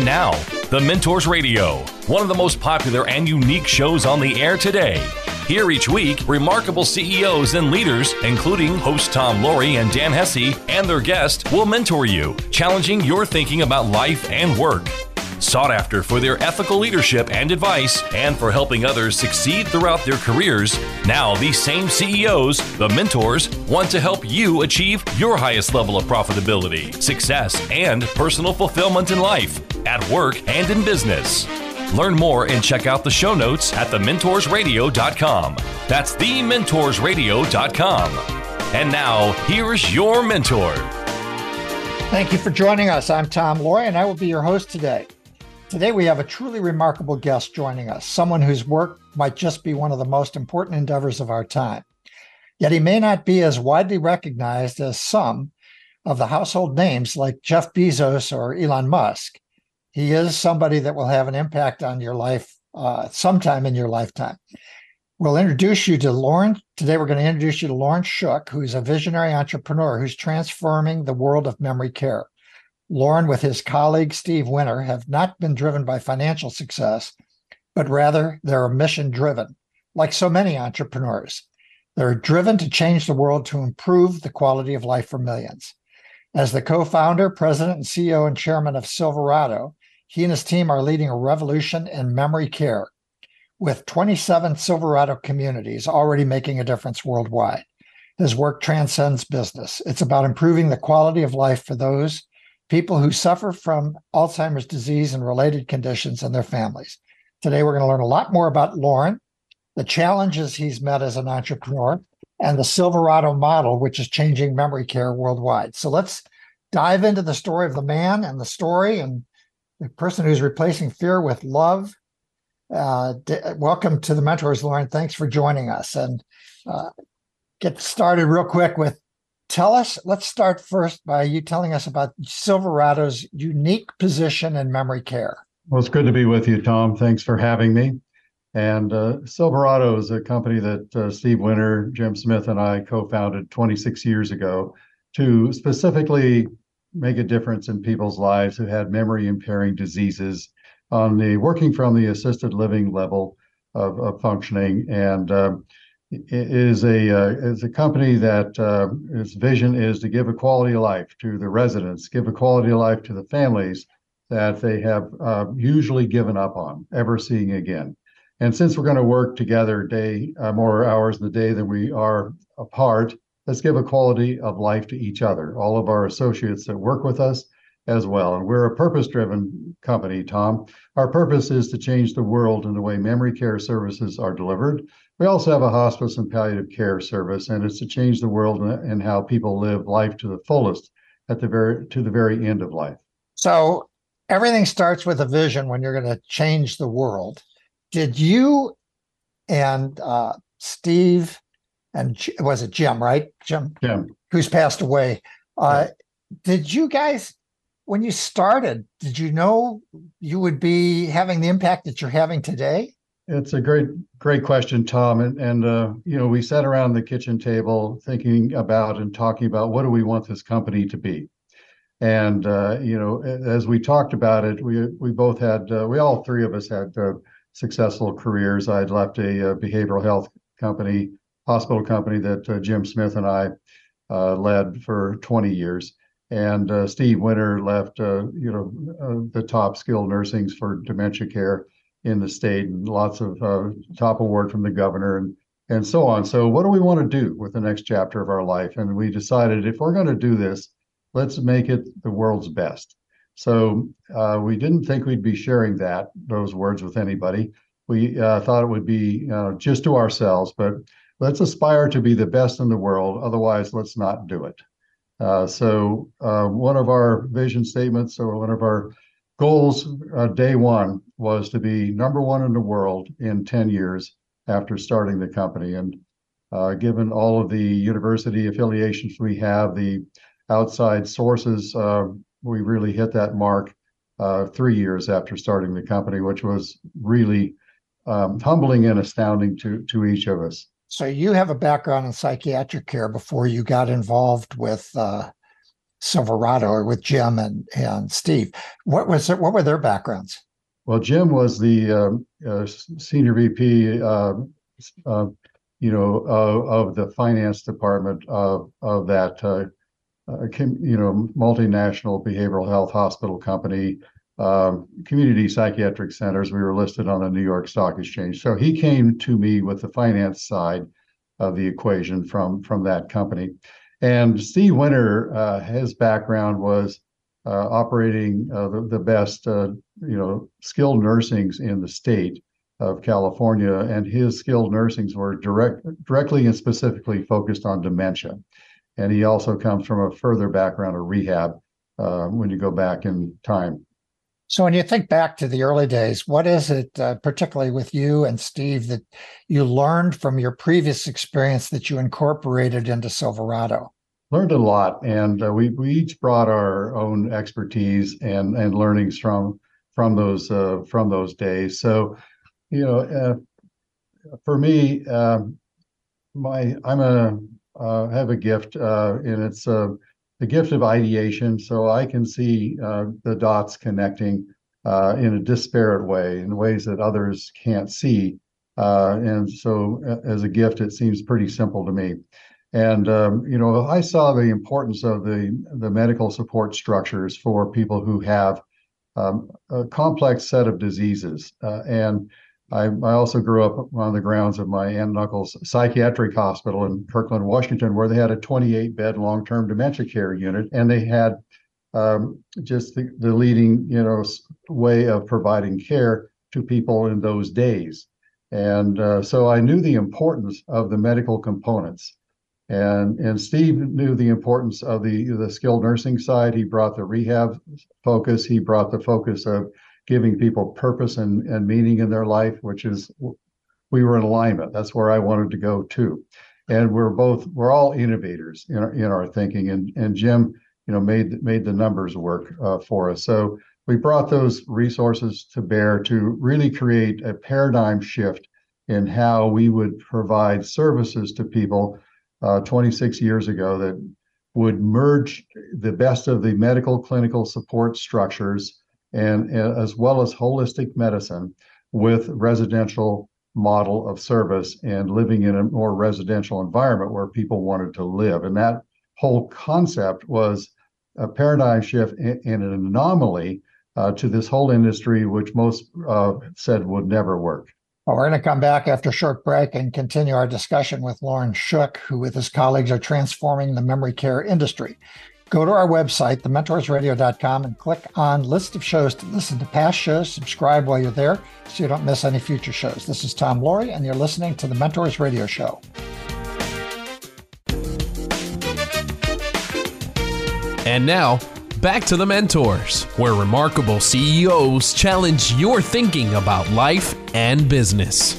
And now, The Mentors Radio, one of the most popular and unique shows on the air today. Here each week, remarkable CEOs and leaders, including host Tom Loarie and Dan Hesse, and their guest, will mentor you, challenging your thinking about life and work. Sought after for their ethical leadership and advice, and for helping others succeed throughout their careers, now these same CEOs, the mentors, want to help you achieve your highest level of profitability, success, and personal fulfillment in life, at work, and in business. Learn more and check out the show notes at thementorsradio.com. That's thementorsradio.com. And now, here's your mentor. Thank you for joining us. I'm Tom Loarie, and I will be your host today. Today, we have a truly remarkable guest joining us, someone whose work might just be one of the most important endeavors of our time. Yet he may not be as widely recognized as some of the household names like Jeff Bezos or Elon Musk. He is somebody that will have an impact on your life uh, sometime in your lifetime. We'll introduce you to Loren. Today, we're going to introduce you to Loren Shook, who's a visionary entrepreneur who's transforming the world of memory care. Loren, with his colleague Steve Winter, have not been driven by financial success, but rather they're mission driven, like so many entrepreneurs. They're driven to change the world to improve the quality of life for millions. As the co founder, president, and CEO and chairman of Silverado, he and his team are leading a revolution in memory care with 27 Silverado communities already making a difference worldwide. His work transcends business. It's about improving the quality of life for those people who suffer from Alzheimer's disease and related conditions and their families. Today, we're going to learn a lot more about Loren, the challenges he's met as an entrepreneur, and the Silverado model, which is changing memory care worldwide. So let's dive into the story of the man and the story and the person who's replacing fear with love. Uh, d- welcome to the Mentors, Loren. Thanks for joining us. And uh, get started real quick with tell us let's start first by you telling us about silverado's unique position in memory care well it's good to be with you tom thanks for having me and uh, silverado is a company that uh, steve winter jim smith and i co-founded 26 years ago to specifically make a difference in people's lives who had memory impairing diseases on the working from the assisted living level of, of functioning and um, is a uh, is a company that uh, its vision is to give a quality of life to the residents, give a quality of life to the families that they have uh, usually given up on ever seeing again. And since we're going to work together day uh, more hours in the day than we are apart, let's give a quality of life to each other, all of our associates that work with us as well. And we're a purpose driven company, Tom. Our purpose is to change the world in the way memory care services are delivered we also have a hospice and palliative care service, and it's to change the world and how people live life to the fullest at the very to the very end of life. So everything starts with a vision when you're going to change the world. Did you and uh, Steve and was it Jim, right? Jim, Jim, who's passed away. Uh. Did you guys, when you started, did you know you would be having the impact that you're having today? It's a great, great question, Tom. And, and uh, you know, we sat around the kitchen table thinking about and talking about what do we want this company to be. And uh, you know, as we talked about it, we we both had, uh, we all three of us had uh, successful careers. I'd left a, a, uh, behavioral health company, hospital company that uh, Jim Smith and I led for 20 years and uh, Steve Winter left, uh, you know, uh, the top skilled nursings for dementia care in the state and lots of uh, top award from the governor and and so on. So what do we want to do with the next chapter of our life? And we decided if we're going to do this, let's make it the world's best. So uh, we didn't think we'd be sharing that those words with anybody. We uh, thought it would be uh, just to ourselves, but let's aspire to be the best in the world. Otherwise, let's not do it. Uh, so uh, one of our vision statements, or one of our goals uh, day one was to be number one in the world in 10 years after starting the company. And uh, given all of the university affiliations we have, the outside sources, uh, we really hit that mark uh, three years after starting the company, which was really um, humbling and astounding to, to each of us. So you have a background in psychiatric care before you got involved with uh, Silverado or with Jim and, and Steve. What was it, what were their backgrounds? Well, Jim was the um, uh, senior VP, uh, uh, you know, of the finance department of of that, uh, uh, you know, multinational behavioral health hospital company, um, community psychiatric centers. We were listed on the New York Stock Exchange. So he came to me with the finance side of the equation from from that company. And Steve Winter, uh, his background was uh, operating uh, the, the best, uh, you know, skilled nursings in the state of California, and his skilled nursings were direct, directly and specifically focused on dementia. And he also comes from a further background of rehab uh, when you go back in time. So, when you think back to the early days, what is it, uh, particularly with you and Steve, that you learned from your previous experience that you incorporated into Silverado? Learned a lot, and uh, we we each brought our own expertise and and learnings from from those uh, from those days. So, you know, uh, for me, um, my I'm a uh, have a gift, uh, and it's the gift of ideation. So I can see uh, the dots connecting uh, in a disparate way, in ways that others can't see. Uh, and so, as a gift, it seems pretty simple to me. And um, you know, I saw the importance of the the medical support structures for people who have um, a complex set of diseases, uh, and I, I, also grew up on the grounds of my aunt and uncle's psychiatric hospital in Kirkland, Washington, where they had a 28 bed long term dementia care unit, and they had um, just the, the leading, you know, way of providing care to people in those days. And uh, so I knew the importance of the medical components. And, and Steve knew the importance of the, the skilled nursing side. He brought the rehab focus. He brought the focus of giving people purpose and, and meaning in their life, which is we were in alignment. That's where I wanted to go too. And we're both we're all innovators in our, in our thinking. And and Jim, you know, made made the numbers work uh, for us. So we brought those resources to bear to really create a paradigm shift in how we would provide services to people uh, 26 years ago that would merge the best of the medical clinical support structures and as well as holistic medicine with residential model of service and living in a more residential environment where people wanted to live. And that whole concept was a paradigm shift and an anomaly uh, to this whole industry, which most uh, said would never work. Well, we're going to come back after a short break and continue our discussion with Loren Shook, who with his colleagues are transforming the memory care industry. Go to our website, thementorsradio.com, and click on list of shows to listen to past shows. Subscribe while you're there so you don't miss any future shows. This is Tom Loarie, and you're listening to the Mentors Radio Show. And now, back to the Mentors, where remarkable CEOs challenge your thinking about life and business.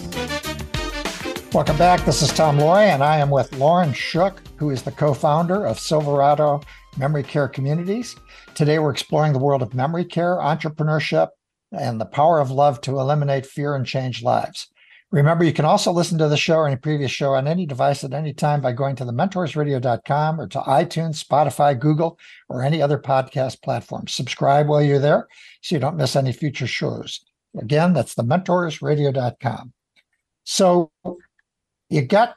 Welcome back. This is Tom Loarie, and I am with Loren Shook, who is the co founder of Silverado memory care communities. Today, we're exploring the world of memory care, entrepreneurship, and the power of love to eliminate fear and change lives. Remember, you can also listen to the show or any previous show on any device at any time by going to thementorsradio.com or to iTunes, Spotify, Google, or any other podcast platform. Subscribe while you're there so you don't miss any future shows. Again, that's thementorsradio.com. So you got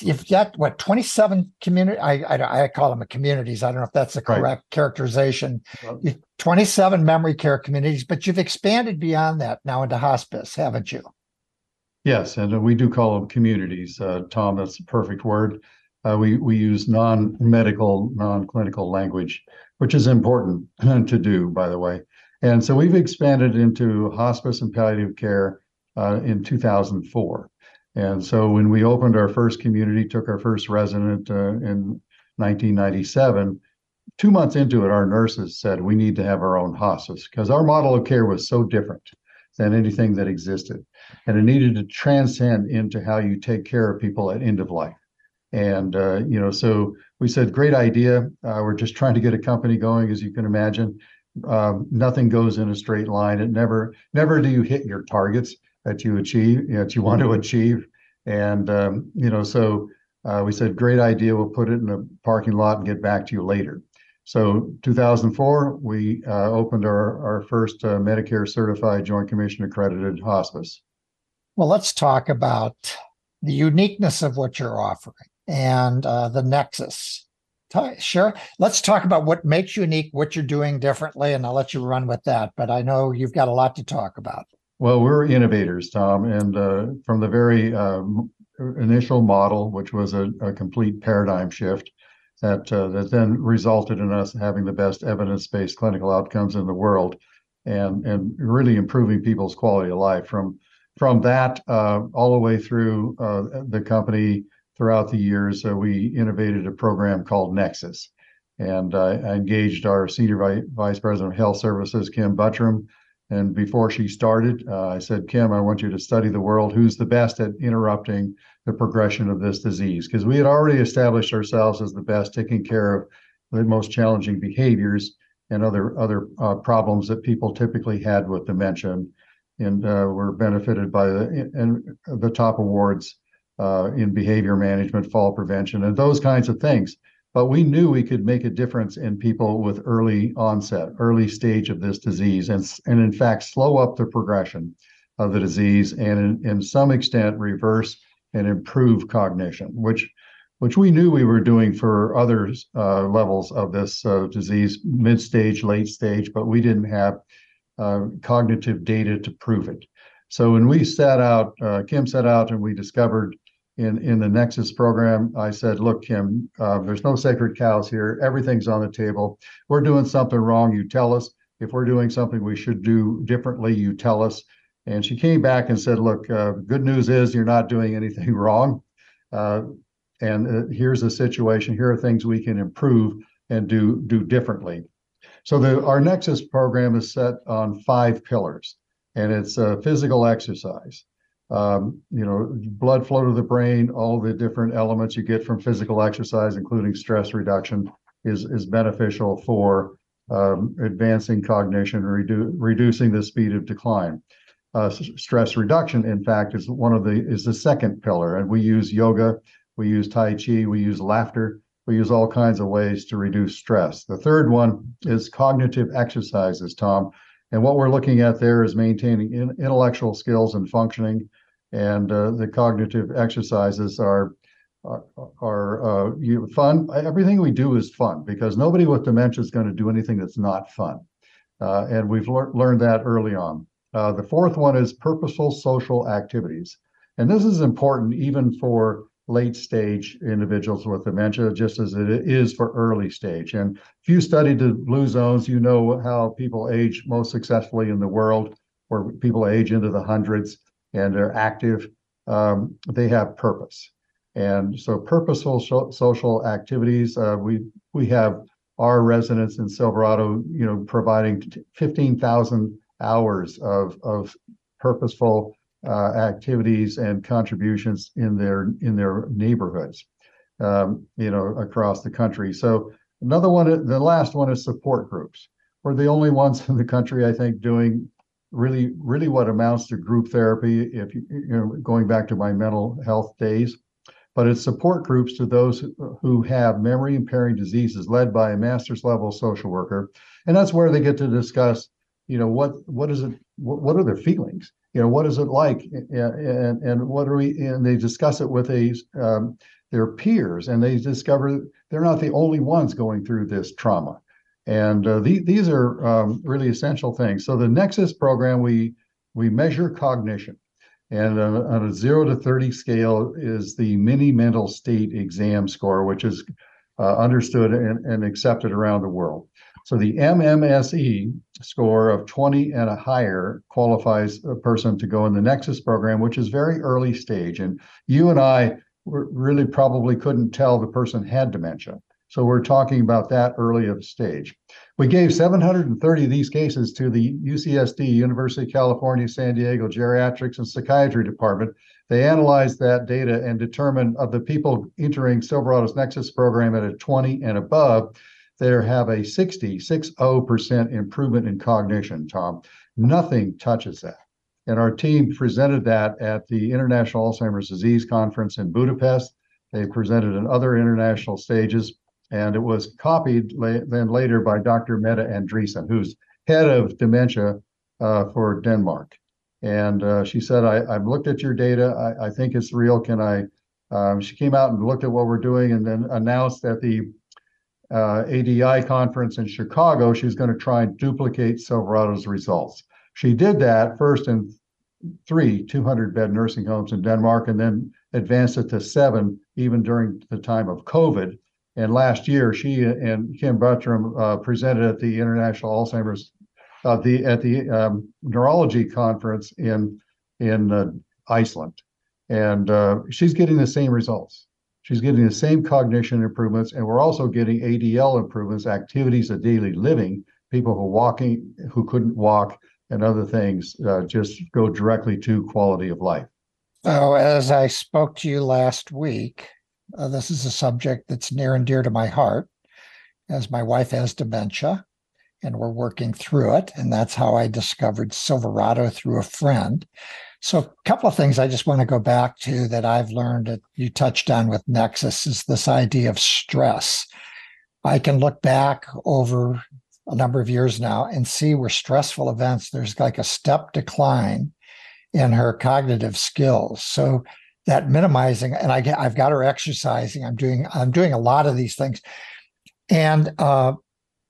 you've got what 27 community I, I, I call them communities i don't know if that's the correct right. characterization. Well, 27 memory care communities but you've expanded beyond that now into hospice haven't you? Yes and we do call them communities uh, tom that's the perfect word. Uh, we we use non-medical non-clinical language which is important to do by the way. And so we've expanded into hospice and palliative care uh, in 2004 and so when we opened our first community, took our first resident uh, in 1997, two months into it, our nurses said we need to have our own hospice because our model of care was so different than anything that existed. And it needed to transcend into how you take care of people at end of life. And, uh, you know, so we said, great idea. Uh, we're just trying to get a company going, as you can imagine. Um, nothing goes in a straight line. It never, never do you hit your targets that you achieve that you want to achieve and um, you know so uh, we said great idea we'll put it in a parking lot and get back to you later So 2004, we uh, opened our, our first uh, Medicare certified Joint Commission accredited hospice. Well, let's talk about the uniqueness of what you're offering and uh, the nexus. Sure. Let's talk about what makes you unique, what you're doing differently, and I'll let you run with that. But I know you've got a lot to talk about. Well, we're innovators, Tom, and uh, from the very um, initial model, which was a, a complete paradigm shift, that uh, that then resulted in us having the best evidence-based clinical outcomes in the world, and and really improving people's quality of life from from that uh, all the way through uh, the company throughout the years, we innovated a program called Nexus. And uh, I engaged our Senior Vice President of Health Services, Kim Buttram. And before she started, uh, I said, Kim, I want you to study the world. Who's the best at interrupting the progression of this disease? Because we had already established ourselves as the best, taking care of the most challenging behaviors and other other uh, problems that people typically had with dementia, and uh, were benefited by the and the top awards uh, in behavior management, fall prevention, and those kinds of things. But we knew we could make a difference in people with early onset, early stage of this disease, and, and in fact, slow up the progression of the disease and in, in some extent reverse and improve cognition, which which we knew we were doing for other uh, levels of this uh, disease, mid stage, late stage, but we didn't have uh, cognitive data to prove it. So when we set out, uh, Kim set out and we discovered in in the Nexus program, I said, "Look, Kim, uh, there's no sacred cows here. Everything's on the table. We're doing something wrong. You tell us. If we're doing something we should do differently, you tell us." And she came back and said, "Look, uh, good news is you're not doing anything wrong, uh, and uh, here's the situation. Here are things we can improve and do do differently." So the our Nexus program is set on five pillars, and it's uh, physical exercise um, you know, blood flow to the brain, all the different elements you get from physical exercise, including stress reduction, is is beneficial for um, advancing cognition, redu- reducing the speed of decline. Uh, s- stress reduction, in fact, is one of the is the second pillar, and we use yoga, we use tai chi, we use laughter, we use all kinds of ways to reduce stress. The third one is cognitive exercises, Tom, and what we're looking at there is maintaining in, intellectual skills and functioning. And uh, the cognitive exercises are are, are uh, fun. Everything we do is fun because nobody with dementia is going to do anything that's not fun. Uh, and we've lear- learned that early on. Uh, the fourth one is purposeful social activities. And this is important even for late stage individuals with dementia, just as it is for early stage. And if you studied the blue zones, you know how people age most successfully in the world, where people age into the hundreds and they're active. Um, they have purpose. And so purposeful so- social activities, uh, we we have our residents in Silverado, you know, providing 15,000 hours of, of purposeful uh, activities and contributions in their in their neighborhoods, um, you know, across the country. So another one, the last one is support groups. We're the only ones in the country, I think, doing really, really what amounts to group therapy. If you, you know, going back to my mental health days, but it's support groups to those who have memory impairing diseases led by a master's level social worker. And that's where they get to discuss you know what what is it what, what are their feelings? You know what is it like? And and what are we and they discuss it with a um, their peers and they discover they're not the only ones going through this trauma and uh, the, these are um, really essential things so the nexus program we we measure cognition and uh, on a zero to 30 scale is the mini mental state exam score, which is uh, understood and, and, accepted around the world. So the MMSE score of 20 and a higher qualifies a person to go in the Nexus program, which is very early stage. And you and I really probably couldn't tell the person had dementia. So we're talking about that early of stage. We gave 730 of these cases to the UCSD, University of California, San Diego Geriatrics and Psychiatry Department. They analyzed that data and determined of the people entering Silverado's Nexus program at a 20 and above, they have a 60, 60% improvement in cognition, Tom. Nothing touches that. And our team presented that at the International Alzheimer's Disease Conference in Budapest. They presented in other international stages and it was copied la- then later by Dr. Meta Andresen, who's head of dementia uh, for Denmark. And uh, she said, I, have looked at your data. I, I, think it's real. Can I? Um, she came out and looked at what we're doing and then announced at the uh, ADI conference in Chicago, she's going to try and duplicate Silverado's results. She did that first in three 200 bed nursing homes in Denmark and then advanced it to seven even during the time of COVID. And last year, she and Kim Buttram uh, presented at the International Alzheimer's uh, the at the um, neurology conference in in uh, Iceland, and uh, she's getting the same results. She's getting the same cognition improvements, and we're also getting ADL improvements, activities of daily living. People who walking who couldn't walk and other things uh, just go directly to quality of life. So, as I spoke to you last week, uh, this is a subject that's near and dear to my heart, as my wife has dementia and we're working through it. And that's how I discovered Silverado through a friend. So, a couple of things I just want to go back to that I've learned that you touched on with Nexus is this idea of stress. I can look back over a number of years now and see where stressful events, there's like a step decline in her cognitive skills. So, that minimizing, and I get, I've got her exercising. I'm doing, I'm doing a lot of these things. And uh,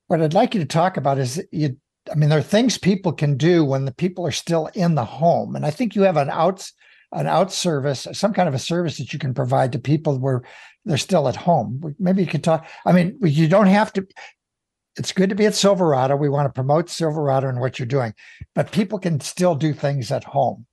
what I'd like you to talk about is you I mean, there are things people can do when the people are still in the home. And I think you have an out an out service, some kind of a service that you can provide to people where they're still at home. Maybe you could talk. I mean, you don't have to. It's good to be at Silverado. We want to promote Silverado and what you're doing, but people can still do things at home.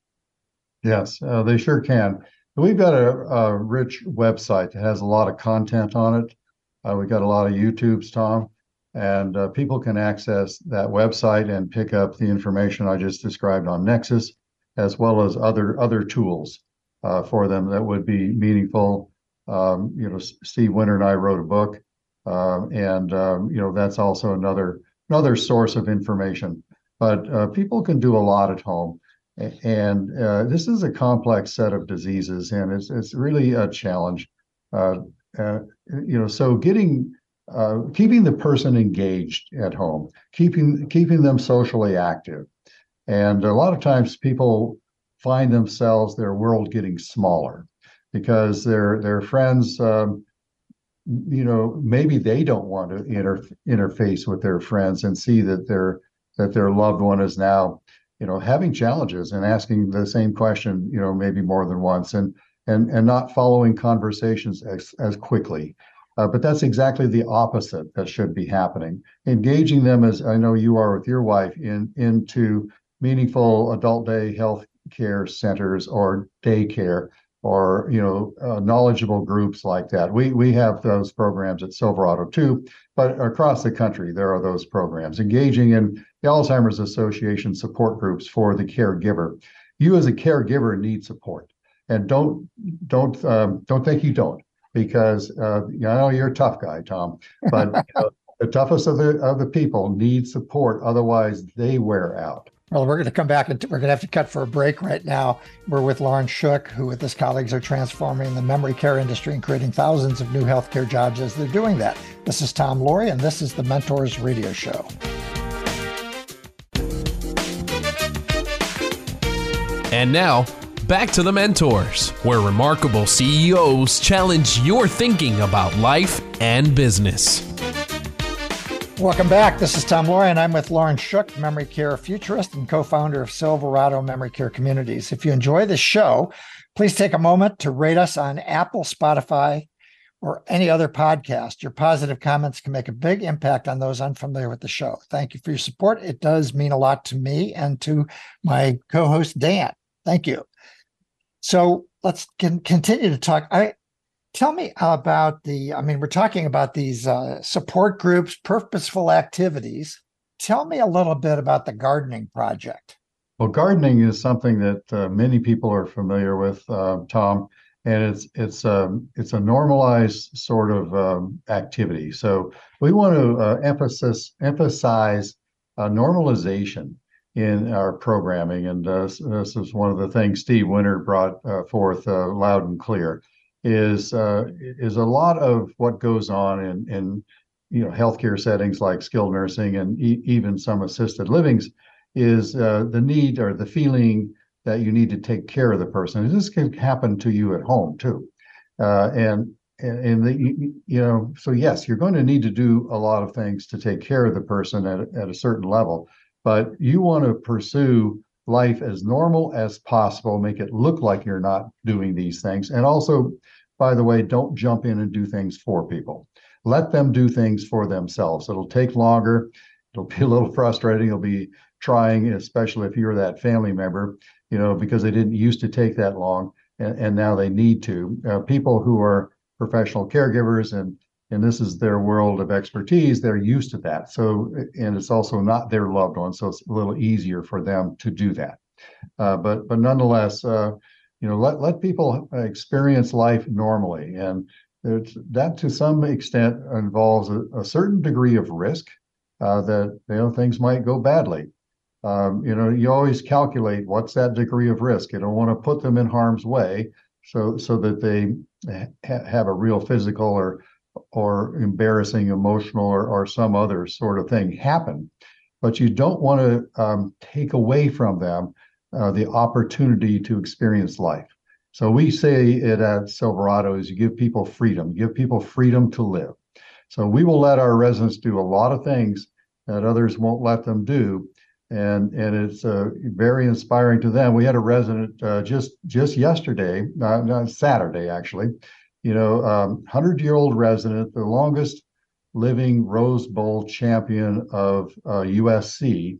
Yes, uh, they sure can. We've got a, a, rich website that has a lot of content on it. Uh, we've got a lot of YouTubes, Tom and uh, people can access that website and pick up the information I just described on Nexus, as well as other other tools uh, for them that would be meaningful. Um, you know, Steve Winter and I wrote a book, uh, and um, you know that's also another another source of information. But uh, people can do a lot at home, and uh, this is a complex set of diseases, and it's it's really a challenge. Uh, you know, so getting uh, keeping the person engaged at home, keeping keeping them socially active, and a lot of times people find themselves their world getting smaller because their their friends, um, you know, maybe they don't want to inter- interface with their friends and see that their that their loved one is now, you know, having challenges and asking the same question, you know, maybe more than once, and and and not following conversations as as quickly uh, but that's exactly the opposite that should be happening. Engaging them, as I know you are with your wife, in into meaningful adult day health care centers or daycare or you know uh, knowledgeable groups like that. We we have those programs at Silverado too, but across the country there are those programs. Engaging in the Alzheimer's Association support groups for the caregiver. You as a caregiver need support, and don't don't um, don't think you don't because uh, you know, I know you're a tough guy, Tom, but you know, the toughest of the of the people need support. Otherwise, they wear out. Well, we're going to come back and we're going to have to cut for a break right now. We're with Loren Shook, who with his colleagues are transforming the memory care industry and creating thousands of new healthcare jobs as they're doing that. This is Tom Loarie, and this is the Mentors Radio Show. And now, back to the Mentors, where remarkable CEOs challenge your thinking about life and business. Welcome back. This is Tom Loarie, and I'm with Loren Shook, memory care futurist and co founder of Silverado Memory Care Communities. If you enjoy this show, please take a moment to rate us on Apple, Spotify, or any other podcast. Your positive comments can make a big impact on those unfamiliar with the show. Thank you for your support. It does mean a lot to me and to my co host, Dan. Thank you. So let's continue to talk. I tell me about the. I mean, we're talking about these uh, support groups, purposeful activities. Tell me a little bit about the gardening project. Well, gardening is something that uh, many people are familiar with, uh, Tom, and it's it's um, it's a normalized sort of um, activity. So we want to uh, emphasis emphasize uh, normalization in our programming. And uh, this is one of the things Steve Winter brought uh, forth uh, loud and clear. Is uh, is a lot of what goes on in in you know healthcare settings like skilled nursing and e- even some assisted livings is uh, the need or the feeling that you need to take care of the person. And this can happen to you at home too, uh, and and the you know so yes, you're going to need to do a lot of things to take care of the person at at a certain level, but you want to pursue life as normal as possible, make it look like you're not doing these things. And also, by the way, don't jump in and do things for people. Let them do things for themselves. It'll take longer. It'll be a little frustrating. It'll be trying, especially if you're that family member, you know, because they didn't used to take that long and, and now they need to. Uh, people who are professional caregivers and and this is their world of expertise they're used to that. So and it's also not their loved one so it's a little easier for them to do that. Uh, but but nonetheless uh, you know let let people experience life normally and that to some extent involves a, a certain degree of risk uh, that you know things might go badly. Um, you know you always calculate what's that degree of risk. You don't want to put them in harm's way so so that they ha- have a real physical or or embarrassing emotional or, or some other sort of thing happen. But you don't want to um, take away from them uh, the opportunity to experience life. So we say it at silverado is you give people freedom give people freedom to live. So we will let our residents do a lot of things that others won't let them do. And and it's uh, very inspiring to them. We had a resident uh, just just yesterday uh, saturday actually you know, um, 100 year old resident, the longest living Rose Bowl champion of uh, USC,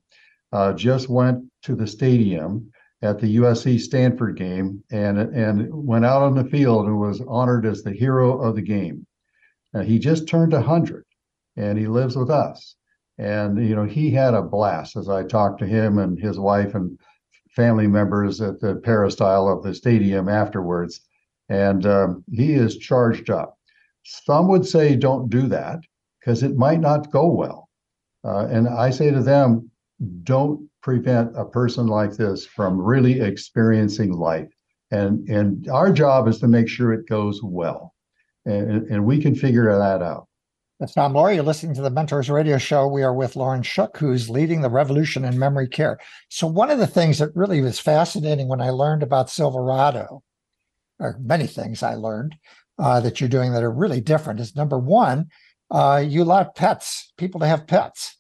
uh, just went to the stadium at the USC Stanford game and and went out on the field and was honored as the hero of the game. Now, he just turned 100 and he lives with us. And you know, he had a blast as I talked to him and his wife and family members at the peristyle of the stadium afterwards and um, he is charged up. Some would say don't do that because it might not go well. Uh, and I say to them, don't prevent a person like this from really experiencing life. And, and our job is to make sure it goes well. And, and we can figure that out. That's Tom Loarie. You're listening to the Mentors Radio Show. We are with Loren Shook, who's leading the revolution in memory care. So, one of the things that really was fascinating when I learned about Silverado or many things I learned uh, that you're doing that are really different is number one, uh, you allow pets, people to have pets.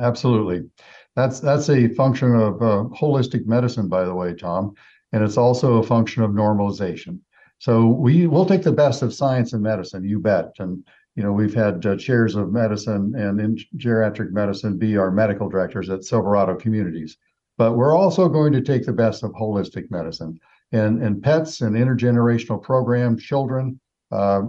Absolutely. That's that's a function of uh, holistic medicine, by the way, Tom, and it's also a function of normalization. So we will take the best of science and medicine, you bet. And you know we've had uh, chairs of medicine and in geriatric medicine be our medical directors at Silverado Communities, but we're also going to take the best of holistic medicine and and pets and intergenerational program, children, uh,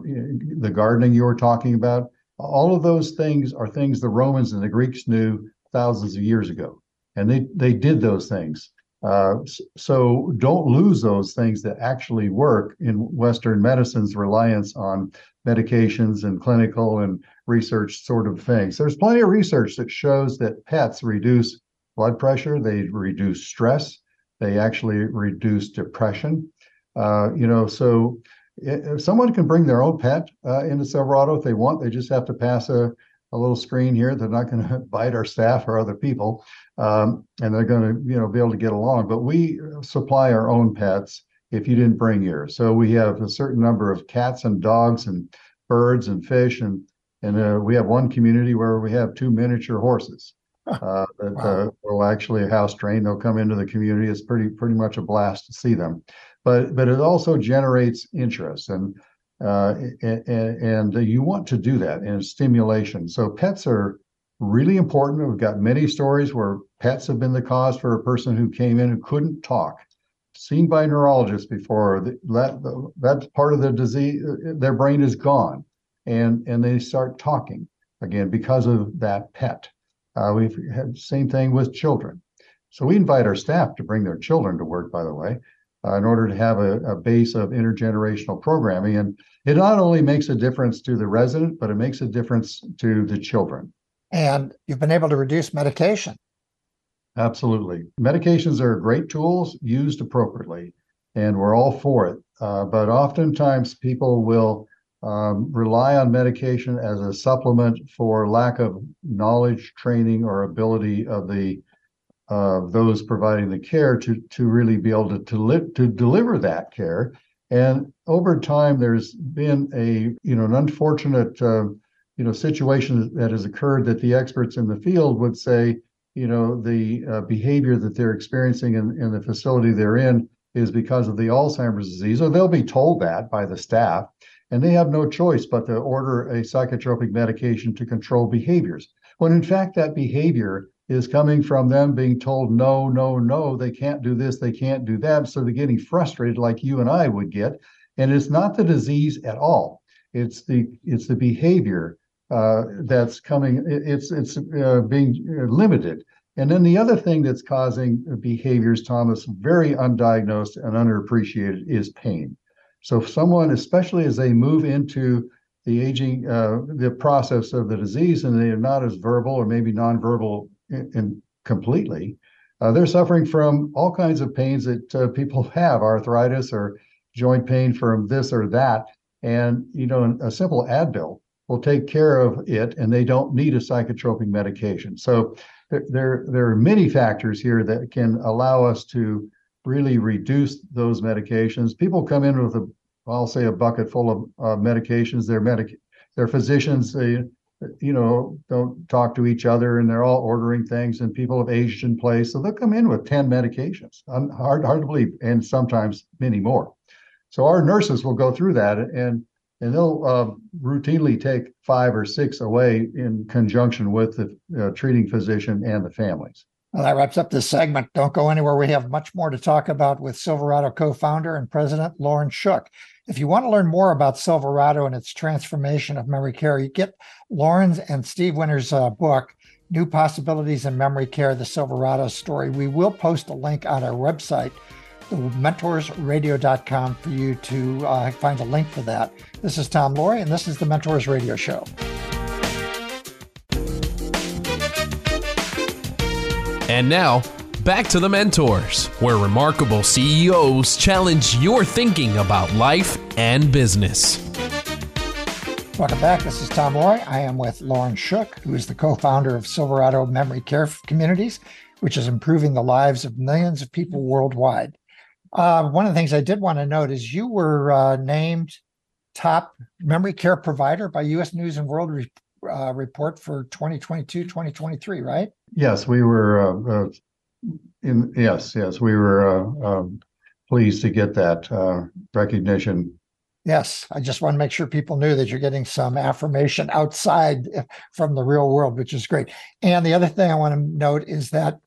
the gardening you were talking about. All of those things are things the Romans and the Greeks knew thousands of years ago, and they they did those things. Uh, so don't lose those things that actually work in Western medicine's reliance on medications and clinical and research sort of things. There's plenty of research that shows that pets reduce blood pressure, they reduce stress, they actually reduce depression. Uh, you know, so if someone can bring their own pet uh, into Silverado if they want, they just have to pass a, a little screen here. They're not going to bite our staff or other people, um, and they're going to, you know, be able to get along. But we supply our own pets if you didn't bring yours. So we have a certain number of cats and dogs and birds and fish, and and uh, we have one community where we have two miniature horses uh, that uh, will actually a house train. They'll come into the community. It's pretty pretty much a blast to see them, but but it also generates interest and uh, and, and you want to do that and stimulation. So pets are really important. We've got many stories where pets have been the cause for a person who came in who couldn't talk, seen by neurologists before. That that part of the disease, their brain is gone, and and they start talking again because of that pet. Uh, we've had same thing with children. So we invite our staff to bring their children to work, by the way, uh, in order to have a, a, base of intergenerational programming. And it not only makes a difference to the resident, but it makes a difference to the children. And you've been able to reduce medication. Absolutely. Medications are great tools used appropriately. and we're all for it. Uh, but oftentimes people will um, rely on medication as a supplement for lack of knowledge, training, or ability of the uh, those providing the care to to really be able to to, li- to deliver that care. And over time, there's been a you know an unfortunate uh, you know situation that has occurred that the experts in the field would say you know the uh, behavior that they're experiencing in, in the facility they're in is because of the Alzheimer's disease, or they'll be told that by the staff, and they have no choice but to order a psychotropic medication to control behaviors. When in fact, that behavior is coming from them being told, no, no, no, they can't do this, they can't do that. So they're getting frustrated like you and I would get. And it's not the disease at all. It's the it's the behavior uh, that's coming. It's it's uh, being limited. And then the other thing that's causing behaviors, Thomas, very undiagnosed and underappreciated, is pain. So if someone, especially as they move into the aging, uh, the process of the disease, and they are not as verbal or maybe nonverbal in, in completely, uh, they're suffering from all kinds of pains that uh, people have, arthritis or joint pain from this or that. And you know, a simple Advil will take care of it, and they don't need a psychotropic medication. So there, there, there are many factors here that can allow us to really reduce those medications. People come in with a, I'll say, a bucket full of uh, medications. Their medic, their physicians, they, you know, don't talk to each other, and they're all ordering things. And people have aged in place, so they'll come in with ten medications. hard, hard to believe, and sometimes many more. So our nurses will go through that, and and they'll uh, routinely take five or six away in conjunction with the uh, treating physician and the families. Well, that wraps up this segment. Don't go anywhere. We have much more to talk about with Silverado co founder and president Loren Shook. If you want to learn more about Silverado and its transformation of memory care, you get Loren's and Steve Winter's uh, book, New Possibilities in Memory Care The Silverado Story. We will post a link on our website mentorsradio.com for you to uh, find a link for that. This is Tom Loarie, and this is the Mentors Radio Show. And now, back to the Mentors, where remarkable CEOs challenge your thinking about life and business. Welcome back. This is Tom Loarie. I am with Loren Shook, who is the co founder of Silverado Memory Care Communities, which is improving the lives of millions of people worldwide. Uh, one of the things I did want to note is you were uh, named top memory care provider by U.S. News and World Re- uh, Report for 2022 2023, right? Yes, we were. Uh, uh, in yes, yes, we were uh, um, pleased to get that recognition. Yes, I just want to make sure people knew that you're getting some affirmation outside from the real world, which is great. And the other thing I want to note is that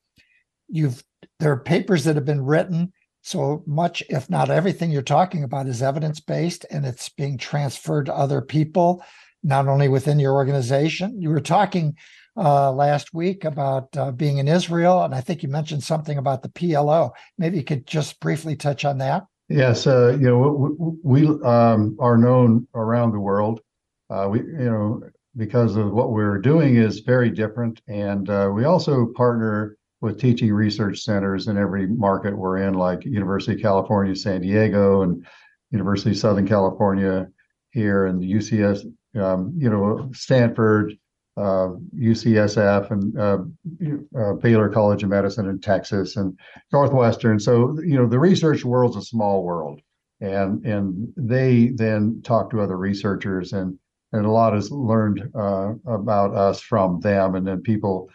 you've there are papers that have been written so much, if not everything you're talking about, is evidence based and it's being transferred to other people, not only within your organization. You were talking uh, last week about uh, being in Israel, and I think you mentioned something about the PLO. Maybe you could just briefly touch on that. Yes, uh, you know we, we um, are known around the world. Uh, we, you know, because of what we're doing is very different, and uh, we also partner with teaching research centers in every market we're in, like University of California, San Diego, and University of Southern California here, and the UCS, um, you know, Stanford, uh, UCSF, and uh, uh, Baylor College of Medicine in Texas, and Northwestern. So, you know, the research world's a small world, and and they then talk to other researchers, and and a lot is learned uh, about us from them, and then people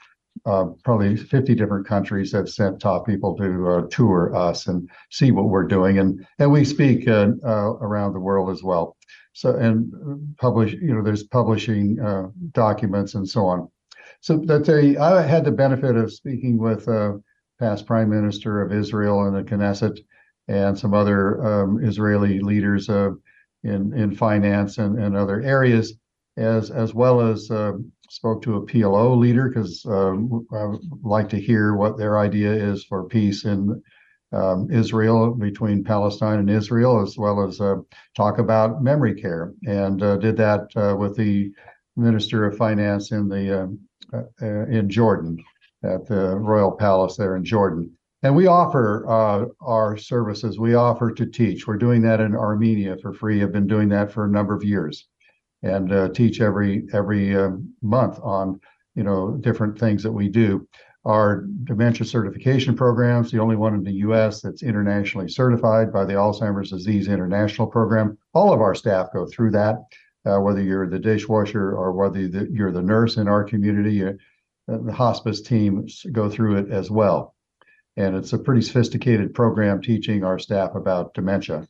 uh, probably 50 different countries have sent top people to uh, tour us and see what we're doing. And, and we speak around the world as well. So, and publish, you know, there's publishing uh, documents and so on. So that's a, I had the benefit of speaking with uh, past prime minister of Israel and the Knesset and some other um, Israeli leaders in, in finance and, and other areas, as, as well as spoke to a PLO leader because um, I would like to hear what their idea is for peace in um, Israel between Palestine and Israel, as well as uh, talk about memory care, and uh, did that uh, with the Minister of Finance in the um, uh, uh, in Jordan at the Royal Palace there in Jordan. and we offer uh, our services. We offer to teach. We're doing that in Armenia for free. I've been doing that for a number of years, and uh, teach every every month on you know different things that we do. Our dementia certification programs, the only one in the U.S. that's internationally certified by the Alzheimer's Disease International Program. All of our staff go through that, uh, whether you're the dishwasher or whether you're the nurse in our community. Uh, the hospice teams go through it as well and it's a pretty sophisticated program teaching our staff about dementia.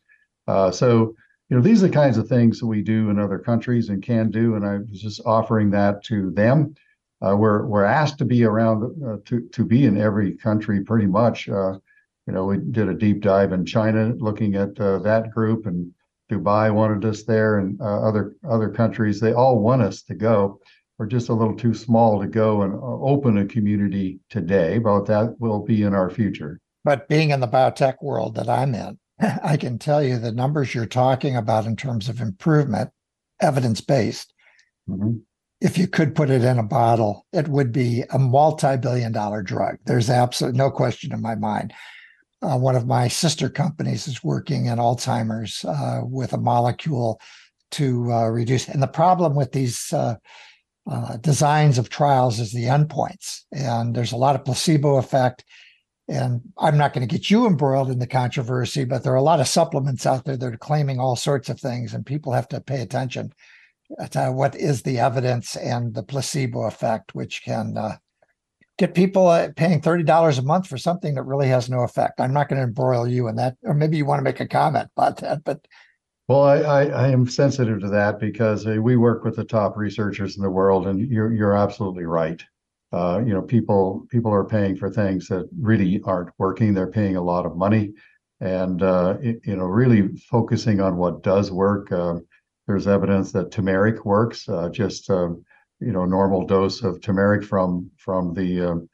Uh, so, you know, these are the kinds of things that we do in other countries and can do, and I was just offering that to them. Uh, we're we're asked to be around uh, to to be in every country pretty much. Uh, you know, we did a deep dive in China, looking at uh, that group, and Dubai wanted us there, and uh, other other countries. They all want us to go We're just a little too small to go and uh, open a community today, but that will be in our future. But being in the biotech world that I'm in, I can tell you the numbers you're talking about in terms of improvement, evidence based. Mm-hmm. If you could put it in a bottle, it would be a multi billion dollar drug. There's absolutely no question in my mind. Uh, one of my sister companies is working in Alzheimer's uh, with a molecule to uh, reduce. And the problem with these uh, uh, designs of trials is the endpoints. And there's a lot of placebo effect. And I'm not going to get you embroiled in the controversy, but there are a lot of supplements out there that are claiming all sorts of things, and people have to pay attention to what is the evidence and the placebo effect, which can uh, get people uh, paying $30 a month for something that really has no effect. I'm not going to embroil you in that, or maybe you want to make a comment about that, but well, I, I, I, am sensitive to that because uh, we work with the top researchers in the world, and you're you're absolutely right. Uh, you know, people people are paying for things that really aren't working. They're paying a lot of money, and uh, it, you know, really focusing on what does work. Um, there's evidence that turmeric works. Uh, just um, you know, normal dose of turmeric from from the um,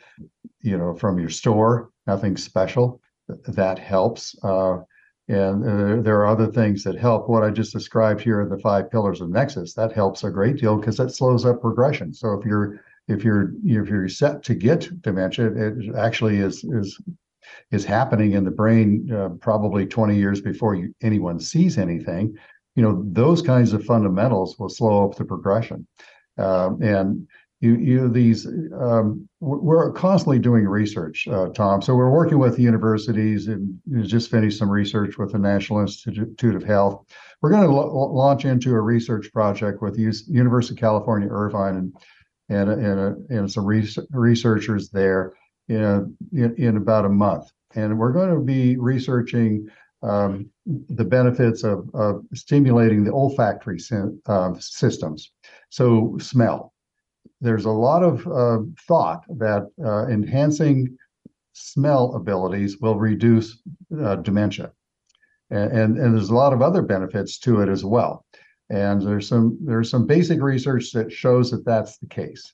you know from your store. Nothing special. That helps. Uh, and uh, there are other things that help. What I just described here in the five pillars of Nexus that helps a great deal because that slows up progression. So if you're if you're if you're set to get dementia, it actually is is is happening in the brain uh, probably 20 years before you, anyone sees anything. You know those kinds of fundamentals will slow up the progression, um, and you you these um, we're constantly doing research uh, tom. So we're working with universities and just finished some research with the national institute of health. We're going to l- launch into a research project with the university of california irvine and and and, and some researchers there in, in, in about a month. And we're going to be researching um, the benefits of, of stimulating the olfactory uh, systems. So smell. There's a lot of uh, thought that uh, enhancing smell abilities will reduce uh, dementia, and, and, and there's a lot of other benefits to it as well. And there's some there's some basic research that shows that that's the case.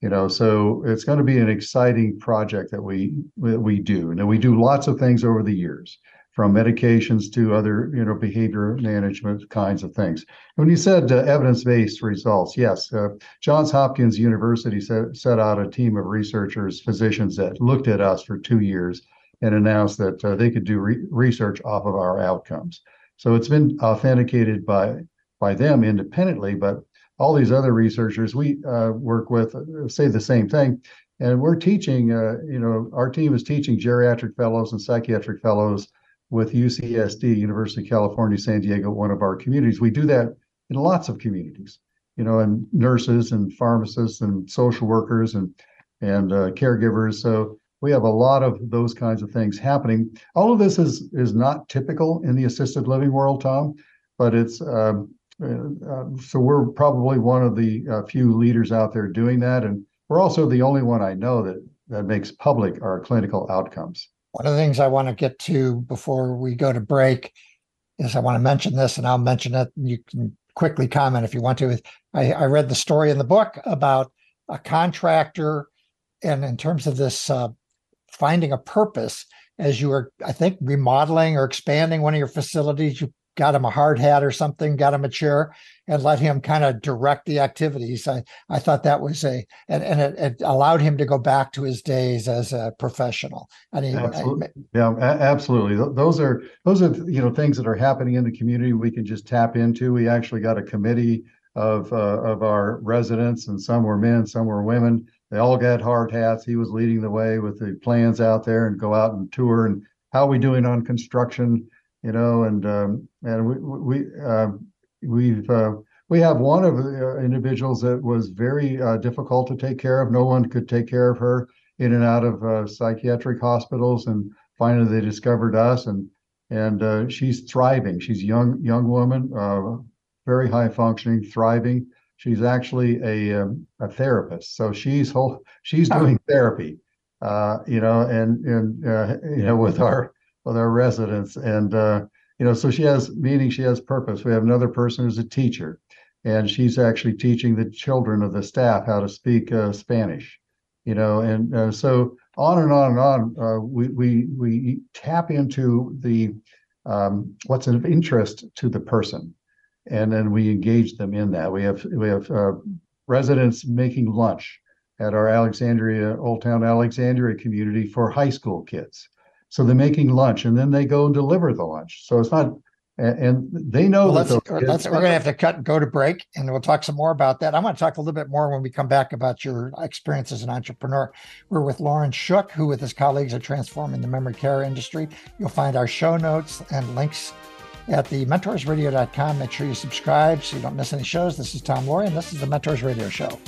You know, so it's going to be an exciting project that we we do, and we do lots of things over the years from medications to other, you know, behavior management kinds of things. When you said uh, evidence-based results, yes, uh, Johns Hopkins University set, set out a team of researchers, physicians that looked at us for two years and announced that uh, they could do re- research off of our outcomes. So it's been authenticated by by them independently, but all these other researchers we uh, work with uh, say the same thing. And we're teaching, uh, you know, our team is teaching geriatric fellows and psychiatric fellows with UCSD, University of California, San Diego, one of our communities. We do that in lots of communities, you know, and nurses and pharmacists and social workers and and uh, caregivers. So we have a lot of those kinds of things happening. All of this is is not typical in the assisted living world, Tom, but it's um, uh, uh, so we're probably one of the uh, few leaders out there doing that, and we're also the only one I know that that makes public our clinical outcomes. One of the things I want to get to before we go to break is I want to mention this, and I'll mention it. You can quickly comment if you want to. I, I read the story in the book about a contractor, and in terms of this uh, finding a purpose as you are, I think, remodeling or expanding one of your facilities, you got him a hard hat or something, got him a chair, and let him kind of direct the activities. I, I thought that was a and, and it, it allowed him to go back to his days as a professional. And he, absolutely. I, yeah, absolutely. Those are those are you know things that are happening in the community. We can just tap into. We actually got a committee of uh, of our residents, and some were men, some were women. They all got hard hats. He was leading the way with the plans out there and go out and tour and how are we doing on construction, you know, and um, and we we uh, we've uh, we have one of the uh, individuals that was very uh, difficult to take care of. No one could take care of her in and out of uh, psychiatric hospitals, and finally they discovered us, and and uh, she's thriving. She's young young woman, uh, very high functioning, thriving. She's actually a um, a therapist, so she's whole, she's oh. doing therapy, you know, and and you know with our with our residents and you know, so she has meaning, she has purpose. We have another person who's a teacher, and she's actually teaching the children of the staff how to speak uh, Spanish. You know, and uh, so on and on and on. Uh, we we we tap into the um, what's of interest to the person, and then we engage them in that. We have we have uh, residents making lunch at our Alexandria Old Town Alexandria community for high school kids so they're making lunch and then they go and deliver the lunch. So it's not, and they know well, that let's, uh, let's, we're going to have to cut and go to break and we'll talk some more about that. I want to talk a little bit more when we come back about your experience as an entrepreneur. We're with Loren Shook, who with his colleagues are transforming the memory care industry. You'll find our show notes and links at the mentorsradio.com. Make sure you subscribe so you don't miss any shows. This is Tom Loarie, and this is the Mentors Radio Show.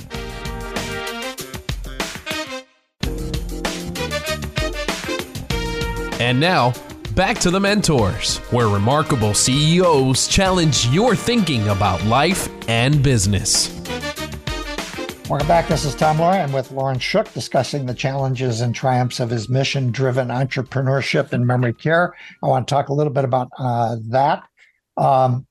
And now, back to the mentors, where remarkable CEOs challenge your thinking about life and business. Welcome back. This is Tom Loarie. I'm with Loren Shook discussing the challenges and triumphs of his mission driven entrepreneurship in memory care. I want to talk a little bit about uh, that. Um,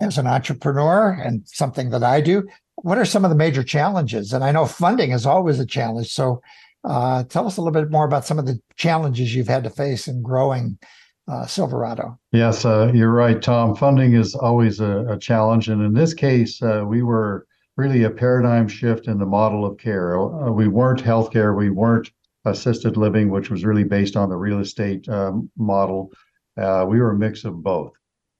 as an entrepreneur and something that I do, what are some of the major challenges? And I know funding is always a challenge. So, uh, tell us a little bit more about some of the challenges you've had to face in growing uh, Silverado. Yes, uh, you're right, Tom. Funding is always a, a challenge. And in this case, uh, we were really a paradigm shift in the model of care. Uh, we weren't healthcare, we weren't assisted living, which was really based on the real estate um, model. We were a mix of both.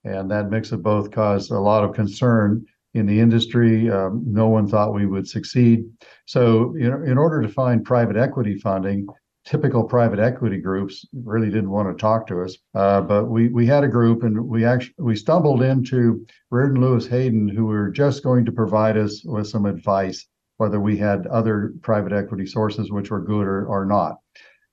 And that mix of both caused a lot of concern in the industry. Um, no one thought we would succeed. So, in order to find private equity funding, typical private equity groups really didn't want to talk to us. Uh, but we we had a group, and we actually we stumbled into Riordan Lewis Haden, who were just going to provide us with some advice, whether we had other private equity sources which were good or, or not.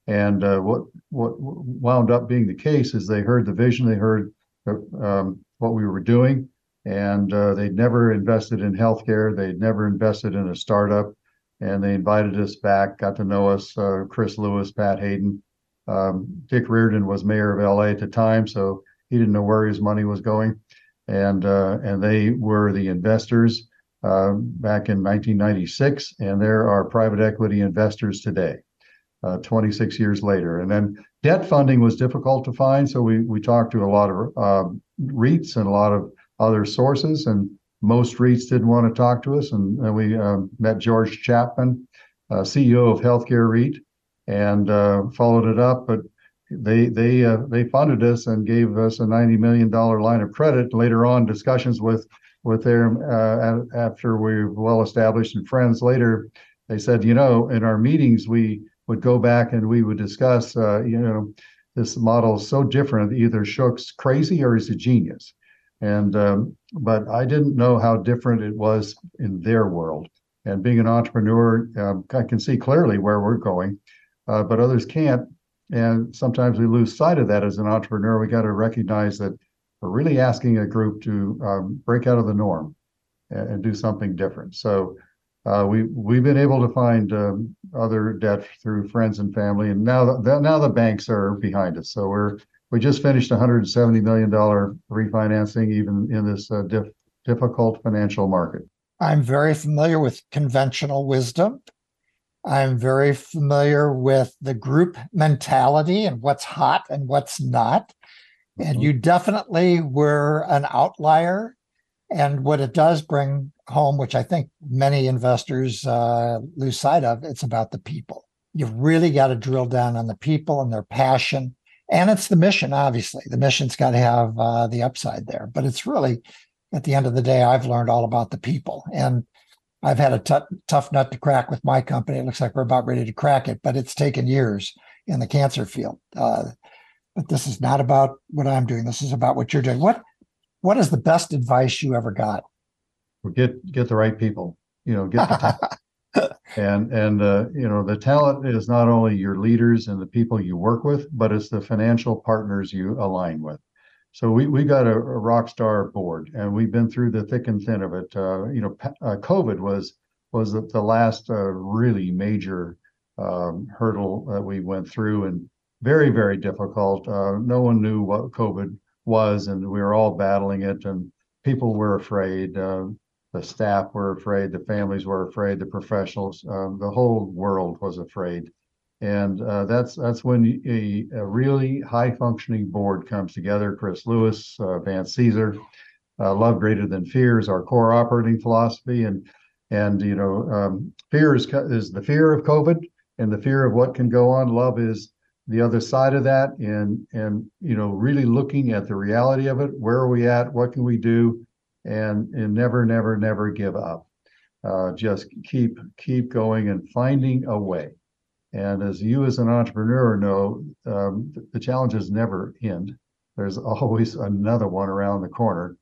And uh, what what wound up being the case is they heard the vision, they heard um, what we were doing, and uh, they'd never invested in healthcare. They'd never invested in a startup, and they invited us back. Got to know us, uh, Chris Lewis, Pat Haden. Um, Dick Riordan was mayor of LA at the time, so he didn't know where his money was going, and uh, and they were the investors uh, back in 1996, and there are private equity investors today. Uh, 26 years later. And then debt funding was difficult to find. So we, we talked to a lot of uh, REITs and a lot of other sources, and most REITs didn't want to talk to us. And, and we uh, met George Chapman, uh, CEO of Healthcare REIT, and uh, followed it up. But they they uh, they funded us and gave us a ninety million dollar line of credit. Later on, discussions with with them uh, after we were well established and friends. Later, they said, you know, in our meetings we would go back and we would discuss, uh, you know, this model is so different. Either Shook's crazy or he's a genius. And um, but I didn't know how different it was in their world. And being an entrepreneur, um, I can see clearly where we're going, uh, but others can't. And sometimes we lose sight of that as an entrepreneur. We got to recognize that we're really asking a group to um, break out of the norm and, and do something different. So uh, we we've been able to find um, other debt through friends and family, and now the, now the banks are behind us. So we're we just finished a $170 million refinancing, even in this uh, diff- difficult financial market. I'm very familiar with conventional wisdom. I'm very familiar with the group mentality and what's hot and what's not. And you definitely were an outlier. And what it does bring home, which I think many investors uh, lose sight of, it's about the people. You've really got to drill down on the people and their passion. And it's the mission, obviously. The mission's got to have uh, the upside there. But it's really, at the end of the day, I've learned all about the people. And I've had a t- tough nut to crack with my company. It looks like we're about ready to crack it, but it's taken years in the cancer field. Uh, but this is not about what I'm doing. This is about what you're doing. What What is the best advice you ever got? Well, get get the right people. You know, get the talent. And and uh, you know the talent is not only your leaders and the people you work with, but it's the financial partners you align with. So we we got a, a rock star board, and we've been through the thick and thin of it. Uh, you know, uh, COVID was was the, the last uh, really major um, hurdle that we went through, and very very difficult. Uh, no one knew what COVID was, and we were all battling it, and people were afraid. Uh, the staff were afraid, the families were afraid, the professionals, um, the whole world was afraid and uh, that's that's when a, a, really high functioning board comes together. Chris Lewis, uh, Vance Caesar, uh, love greater than fear is our core operating philosophy, and and you know um, fear is is the fear of COVID and the fear of what can go on. Love is the other side of that, and and you know really looking at the reality of it. Where are we at? What can we do? And and never never never give up. Uh, just keep keep going and finding a way and as you, as an entrepreneur, know, um, the challenges never end. There's always another one around the corner.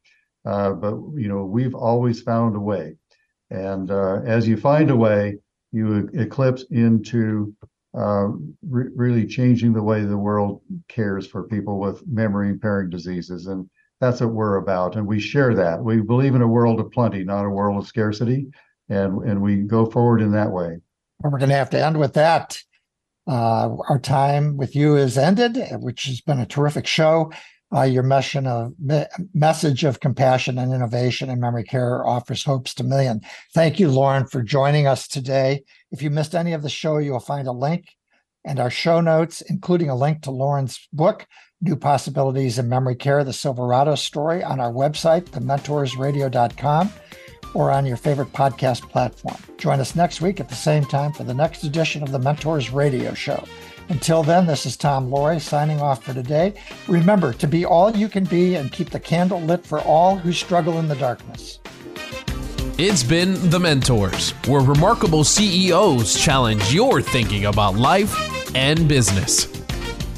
Uh, but you know, we've always found a way. And uh, as you find a way, you eclipse into uh, re- really changing the way the world cares for people with memory impairing diseases. And that's what we're about. And we share that. We believe in a world of plenty, not a world of scarcity. And, and we go forward in that way. We're going to have to end with that. Uh, our time with you is ended, which has been a terrific show. Uh, your mission of me- message of compassion and innovation in memory care offers hopes to million. Thank you, Loren, for joining us today. If you missed any of the show, you will find a link and our show notes, including a link to Loren's book, New Possibilities in Memory Care, the Silverado Story, on our website, thementorsradio.com or on your favorite podcast platform. Join us next week at the same time for the next edition of the Mentors Radio Show. Until then, this is Tom Loarie signing off for today. Remember to be all you can be and keep the candle lit for all who struggle in the darkness. It's been The Mentors, where remarkable CEOs challenge your thinking about life and business.